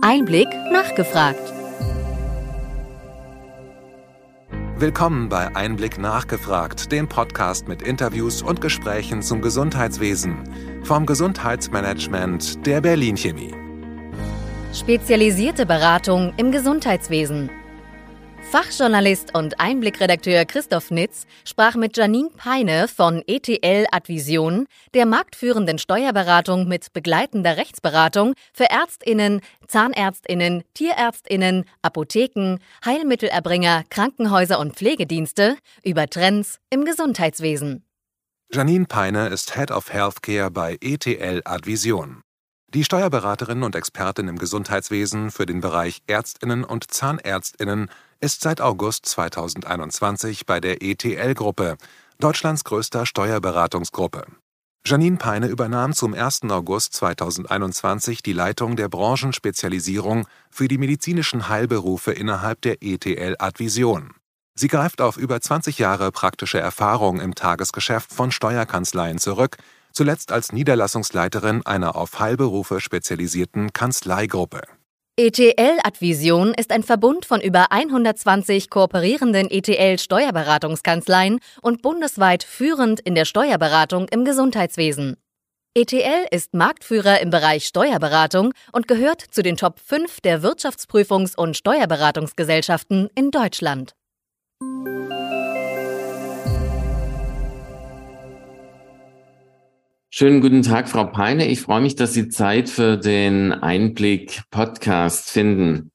Einblick nachgefragt. Willkommen bei Einblick nachgefragt, dem Podcast mit Interviews und Gesprächen zum Gesundheitswesen vom Gesundheitsmanagement der Berlin Chemie. Spezialisierte Beratung im Gesundheitswesen. Fachjournalist und Einblickredakteur Christoph Nitz sprach mit Janine Peine von ETL Advision, der marktführenden Steuerberatung mit begleitender Rechtsberatung für Ärztinnen, Zahnärztinnen, Tierärztinnen, Apotheken, Heilmittelerbringer, Krankenhäuser und Pflegedienste über Trends im Gesundheitswesen. Janine Peine ist Head of Healthcare bei ETL Advision. Die Steuerberaterin und Expertin im Gesundheitswesen für den Bereich Ärztinnen und Zahnärztinnen ist seit August 2021 bei der ETL-Gruppe, Deutschlands größter Steuerberatungsgruppe. Janine Peine übernahm zum 1. August 2021 die Leitung der Branchenspezialisierung für die medizinischen Heilberufe innerhalb der ETL Advision. Sie greift auf über 20 Jahre praktische Erfahrung im Tagesgeschäft von Steuerkanzleien zurück, zuletzt als Niederlassungsleiterin einer auf Heilberufe spezialisierten Kanzleigruppe. ETL Advision ist ein Verbund von über 120 kooperierenden ETL-Steuerberatungskanzleien und bundesweit führend in der Steuerberatung im Gesundheitswesen. ETL ist Marktführer im Bereich Steuerberatung und gehört zu den Top 5 der Wirtschaftsprüfungs- und Steuerberatungsgesellschaften in Deutschland. Schönen guten Tag, Frau Peine. Ich freue mich, dass Sie Zeit für den Einblick-Podcast finden.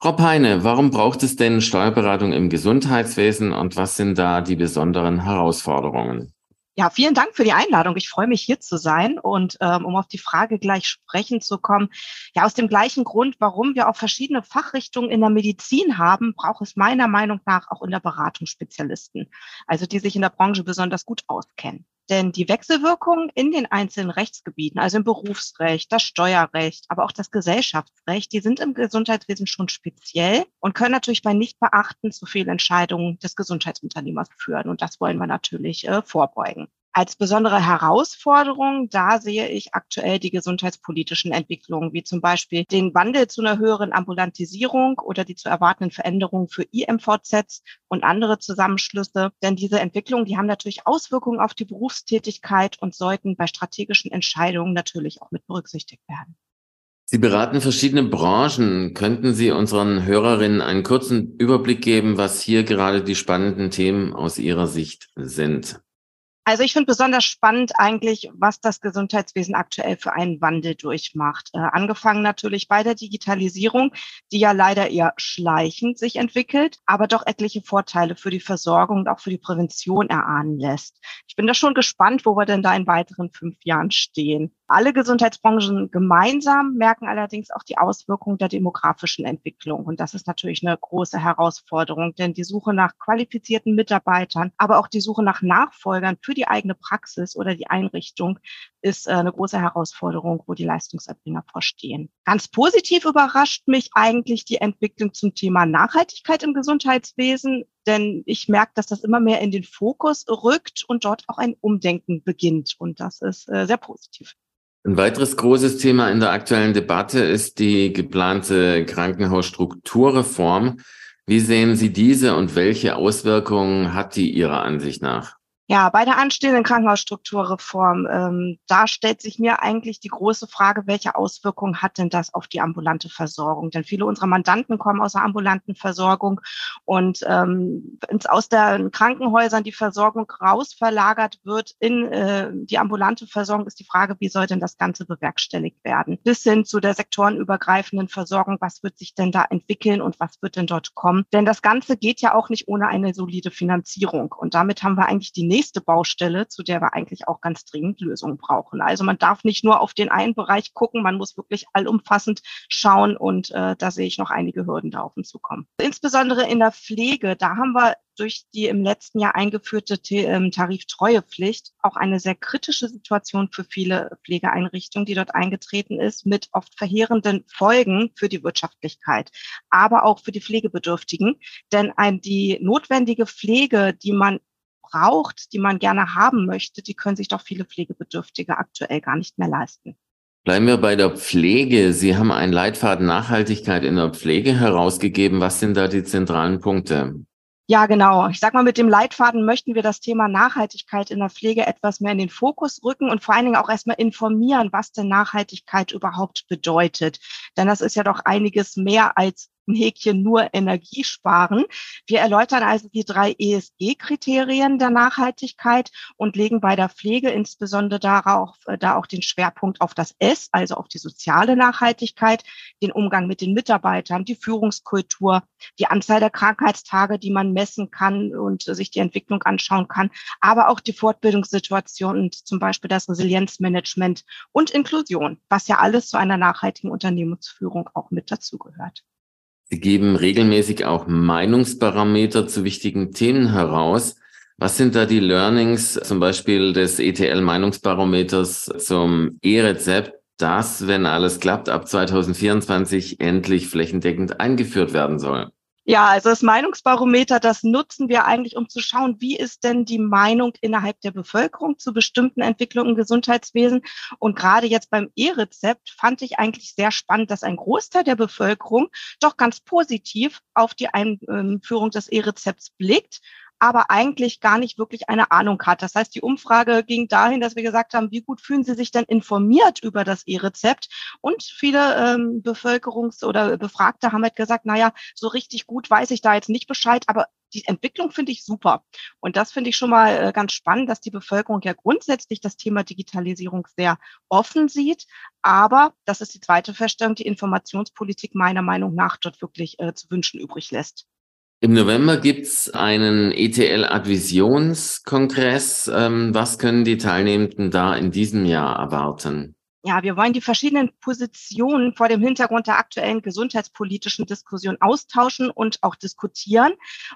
Frau Peine, warum braucht es denn Steuerberatung im Gesundheitswesen und was sind da die besonderen Herausforderungen? Ja, vielen Dank für die Einladung. Ich freue mich, hier zu sein. Und ähm, um auf die Frage gleich sprechen zu kommen, ja, aus dem gleichen Grund, warum wir auch verschiedene Fachrichtungen in der Medizin haben, braucht es meiner Meinung nach auch in der Beratung Spezialisten, also die sich in der Branche besonders gut auskennen. Denn die Wechselwirkungen in den einzelnen Rechtsgebieten, also im Berufsrecht, das Steuerrecht, aber auch das Gesellschaftsrecht, die sind im Gesundheitswesen schon speziell und können natürlich bei Nichtbeachten zu Fehlentscheidungen des Gesundheitsunternehmers führen. Und das wollen wir natürlich äh, vorbeugen. Als besondere Herausforderung, da sehe ich aktuell die gesundheitspolitischen Entwicklungen, wie zum Beispiel den Wandel zu einer höheren Ambulantisierung oder die zu erwartenden Veränderungen für IMVZs und andere Zusammenschlüsse. Denn diese Entwicklungen, die haben natürlich Auswirkungen auf die Berufstätigkeit und sollten bei strategischen Entscheidungen natürlich auch mit berücksichtigt werden. Sie beraten verschiedene Branchen. Könnten Sie unseren Hörerinnen einen kurzen Überblick geben, was hier gerade die spannenden Themen aus Ihrer Sicht sind? Also ich finde besonders spannend eigentlich, was das Gesundheitswesen aktuell für einen Wandel durchmacht. Äh, angefangen natürlich bei der Digitalisierung, die ja leider eher schleichend sich entwickelt, aber doch etliche Vorteile für die Versorgung und auch für die Prävention erahnen lässt. Ich bin da schon gespannt, wo wir denn da in weiteren fünf Jahren stehen. Alle Gesundheitsbranchen gemeinsam merken allerdings auch die Auswirkungen der demografischen Entwicklung. Und das ist natürlich eine große Herausforderung, denn die Suche nach qualifizierten Mitarbeitern, aber auch die Suche nach Nachfolgern für die eigene Praxis oder die Einrichtung ist äh, eine große Herausforderung, wo die Leistungserbringer vorstehen. Ganz positiv überrascht mich eigentlich die Entwicklung zum Thema Nachhaltigkeit im Gesundheitswesen, denn ich merke, dass das immer mehr in den Fokus rückt und dort auch ein Umdenken beginnt. Und das ist äh, sehr positiv. Ein weiteres großes Thema in der aktuellen Debatte ist die geplante Krankenhausstrukturreform. Wie sehen Sie diese und welche Auswirkungen hat die Ihrer Ansicht nach? Ja, bei der anstehenden Krankenhausstrukturreform, ähm, da stellt sich mir eigentlich die große Frage, welche Auswirkungen hat denn das auf die ambulante Versorgung? Denn viele unserer Mandanten kommen aus der ambulanten Versorgung und ähm, wenn es aus den Krankenhäusern die Versorgung rausverlagert wird in äh, die ambulante Versorgung, ist die Frage, wie soll denn das Ganze bewerkstelligt werden? Bis hin zu der sektorenübergreifenden Versorgung, was wird sich denn da entwickeln und was wird denn dort kommen? Denn das Ganze geht ja auch nicht ohne eine solide Finanzierung. Und damit haben wir eigentlich die nächste Baustelle, zu der wir eigentlich auch ganz dringend Lösungen brauchen. Also man darf nicht nur auf den einen Bereich gucken, man muss wirklich allumfassend schauen und äh, da sehe ich noch einige Hürden da auf uns zukommen. Insbesondere in der Pflege, da haben wir durch die im letzten Jahr eingeführte ähm, Tariftreuepflicht auch eine sehr kritische Situation für viele Pflegeeinrichtungen, die dort eingetreten ist, mit oft verheerenden Folgen für die Wirtschaftlichkeit, aber auch für die Pflegebedürftigen. Denn die notwendige Pflege, die man braucht, die man gerne haben möchte, die können sich doch viele Pflegebedürftige aktuell gar nicht mehr leisten. Bleiben wir bei der Pflege. Sie haben einen Leitfaden Nachhaltigkeit in der Pflege herausgegeben. Was sind da die zentralen Punkte? Ja, genau. Ich sag mal, mit dem Leitfaden möchten wir das Thema Nachhaltigkeit in der Pflege etwas mehr in den Fokus rücken und vor allen Dingen auch erstmal informieren, was denn Nachhaltigkeit überhaupt bedeutet. Denn das ist ja doch einiges mehr als ein Häkchen nur Energie sparen. Wir erläutern also die drei ESG-Kriterien der Nachhaltigkeit und legen bei der Pflege insbesondere darauf, äh, da auch den Schwerpunkt auf das S, also auf die soziale Nachhaltigkeit, den Umgang mit den Mitarbeitern, die Führungskultur, die Anzahl der Krankheitstage, die man messen kann und sich die Entwicklung anschauen kann, aber auch die Fortbildungssituation und zum Beispiel das Resilienzmanagement und Inklusion, was ja alles zu einer nachhaltigen Unternehmensführung auch mit dazugehört. Sie geben regelmäßig auch Meinungsparameter zu wichtigen Themen heraus. Was sind da die Learnings zum Beispiel des ETL-Meinungsbarometers zum E-Rezept, das, wenn alles klappt, ab 2024 endlich flächendeckend eingeführt werden soll? Ja, also das Meinungsbarometer, das nutzen wir eigentlich, um zu schauen, wie ist denn die Meinung innerhalb der Bevölkerung zu bestimmten Entwicklungen im Gesundheitswesen. Und gerade jetzt beim E-Rezept fand ich eigentlich sehr spannend, dass ein Großteil der Bevölkerung doch ganz positiv auf die Einführung des E-Rezepts blickt aber eigentlich gar nicht wirklich eine Ahnung hat. Das heißt, die Umfrage ging dahin, dass wir gesagt haben, wie gut fühlen Sie sich denn informiert über das E-Rezept? Und viele ähm, Bevölkerungs- oder Befragte haben halt gesagt, naja, so richtig gut weiß ich da jetzt nicht Bescheid, aber die Entwicklung finde ich super. Und das finde ich schon mal äh, ganz spannend, dass die Bevölkerung ja grundsätzlich das Thema Digitalisierung sehr offen sieht. Aber, das ist die zweite Feststellung, die Informationspolitik meiner Meinung nach dort wirklich äh, zu wünschen übrig lässt. Im November gibt's einen ETL-Advisionskongress. Ähm, was können die Teilnehmenden da in diesem Jahr erwarten? Ja, wir wollen die verschiedenen Positionen vor dem Hintergrund der aktuellen gesundheitspolitischen Diskussion austauschen und auch diskutieren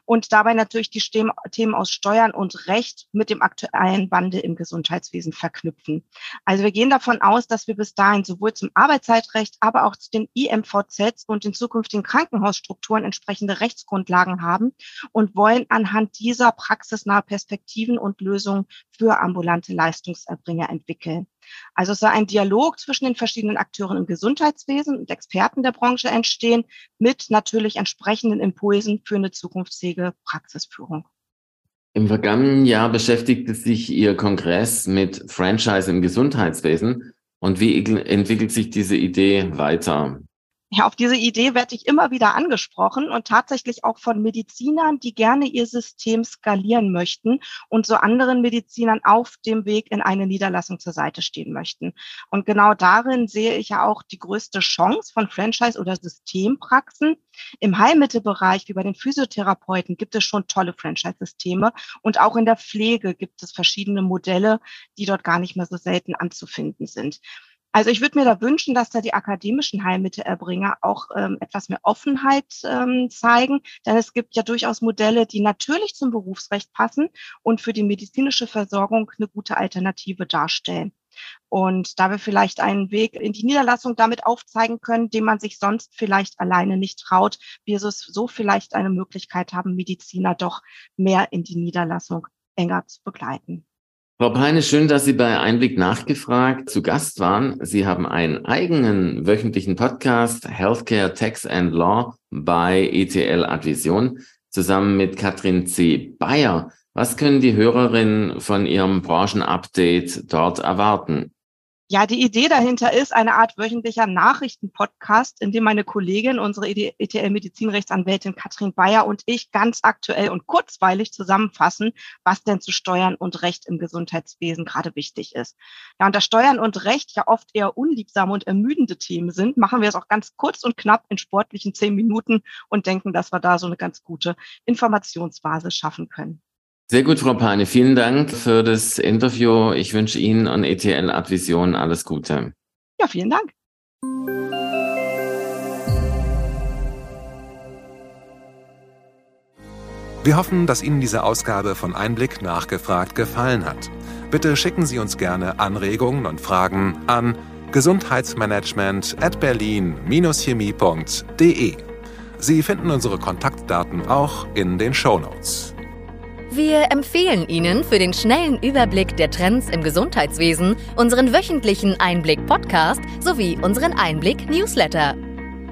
und dabei natürlich die Themen aus Steuern und Recht mit dem aktuellen Wandel im Gesundheitswesen verknüpfen. Also wir gehen davon aus, dass wir bis dahin sowohl zum Arbeitszeitrecht, aber auch zu den IMVZs und den zukünftigen Krankenhausstrukturen entsprechende Rechtsgrundlagen haben und wollen anhand dieser praxisnahe Perspektiven und Lösungen für ambulante Leistungserbringer entwickeln. Also es soll ein Dialog zwischen den verschiedenen Akteuren im Gesundheitswesen und Experten der Branche entstehen, mit natürlich entsprechenden Impulsen für eine zukunftsfähige Praxisführung. Im vergangenen Jahr beschäftigte sich Ihr Kongress mit Franchise im Gesundheitswesen. Und wie entwickelt sich diese Idee weiter? Ja, auf diese Idee werde ich immer wieder angesprochen und tatsächlich auch von Medizinern, die gerne ihr System skalieren möchten und so anderen Medizinern auf dem Weg in eine Niederlassung zur Seite stehen möchten. Und genau darin sehe ich ja auch die größte Chance von Franchise- oder Systempraxen. Im Heilmittelbereich, wie bei den Physiotherapeuten, gibt es schon tolle Franchise-Systeme und auch in der Pflege gibt es verschiedene Modelle, die dort gar nicht mehr so selten anzufinden sind. Also ich würde mir da wünschen, dass da die akademischen Heilmittelerbringer auch ähm, etwas mehr Offenheit ähm, zeigen, denn es gibt ja durchaus Modelle, die natürlich zum Berufsrecht passen und für die medizinische Versorgung eine gute Alternative darstellen. Und da wir vielleicht einen Weg in die Niederlassung damit aufzeigen können, den man sich sonst vielleicht alleine nicht traut, wir so, so vielleicht eine Möglichkeit haben, Mediziner doch mehr in die Niederlassung enger zu begleiten. Frau Peine, schön, dass Sie bei Einblick nachgefragt zu Gast waren. Sie haben einen eigenen wöchentlichen Podcast Healthcare Tax and Law bei ETL Advision zusammen mit Katrin C. Bayer. Was können die Hörerinnen von Ihrem Branchenupdate dort erwarten? Ja, die Idee dahinter ist eine Art wöchentlicher Nachrichtenpodcast, in dem meine Kollegin, unsere ETL-Medizinrechtsanwältin Katrin Bayer und ich ganz aktuell und kurzweilig zusammenfassen, was denn zu Steuern und Recht im Gesundheitswesen gerade wichtig ist. Ja, und da Steuern und Recht ja oft eher unliebsame und ermüdende Themen sind, machen wir es auch ganz kurz und knapp in sportlichen zehn Minuten und denken, dass wir da so eine ganz gute Informationsbasis schaffen können. Sehr gut, Frau Pane. Vielen Dank für das Interview. Ich wünsche Ihnen und ETL Advision alles Gute. Ja, vielen Dank. Wir hoffen, dass Ihnen diese Ausgabe von Einblick nachgefragt gefallen hat. Bitte schicken Sie uns gerne Anregungen und Fragen an gesundheitsmanagement at berlin-chemie.de. Sie finden unsere Kontaktdaten auch in den Show Notes. Wir empfehlen Ihnen für den schnellen Überblick der Trends im Gesundheitswesen unseren wöchentlichen Einblick-Podcast sowie unseren Einblick-Newsletter.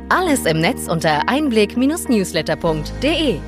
Alles im Netz unter einblick-newsletter.de.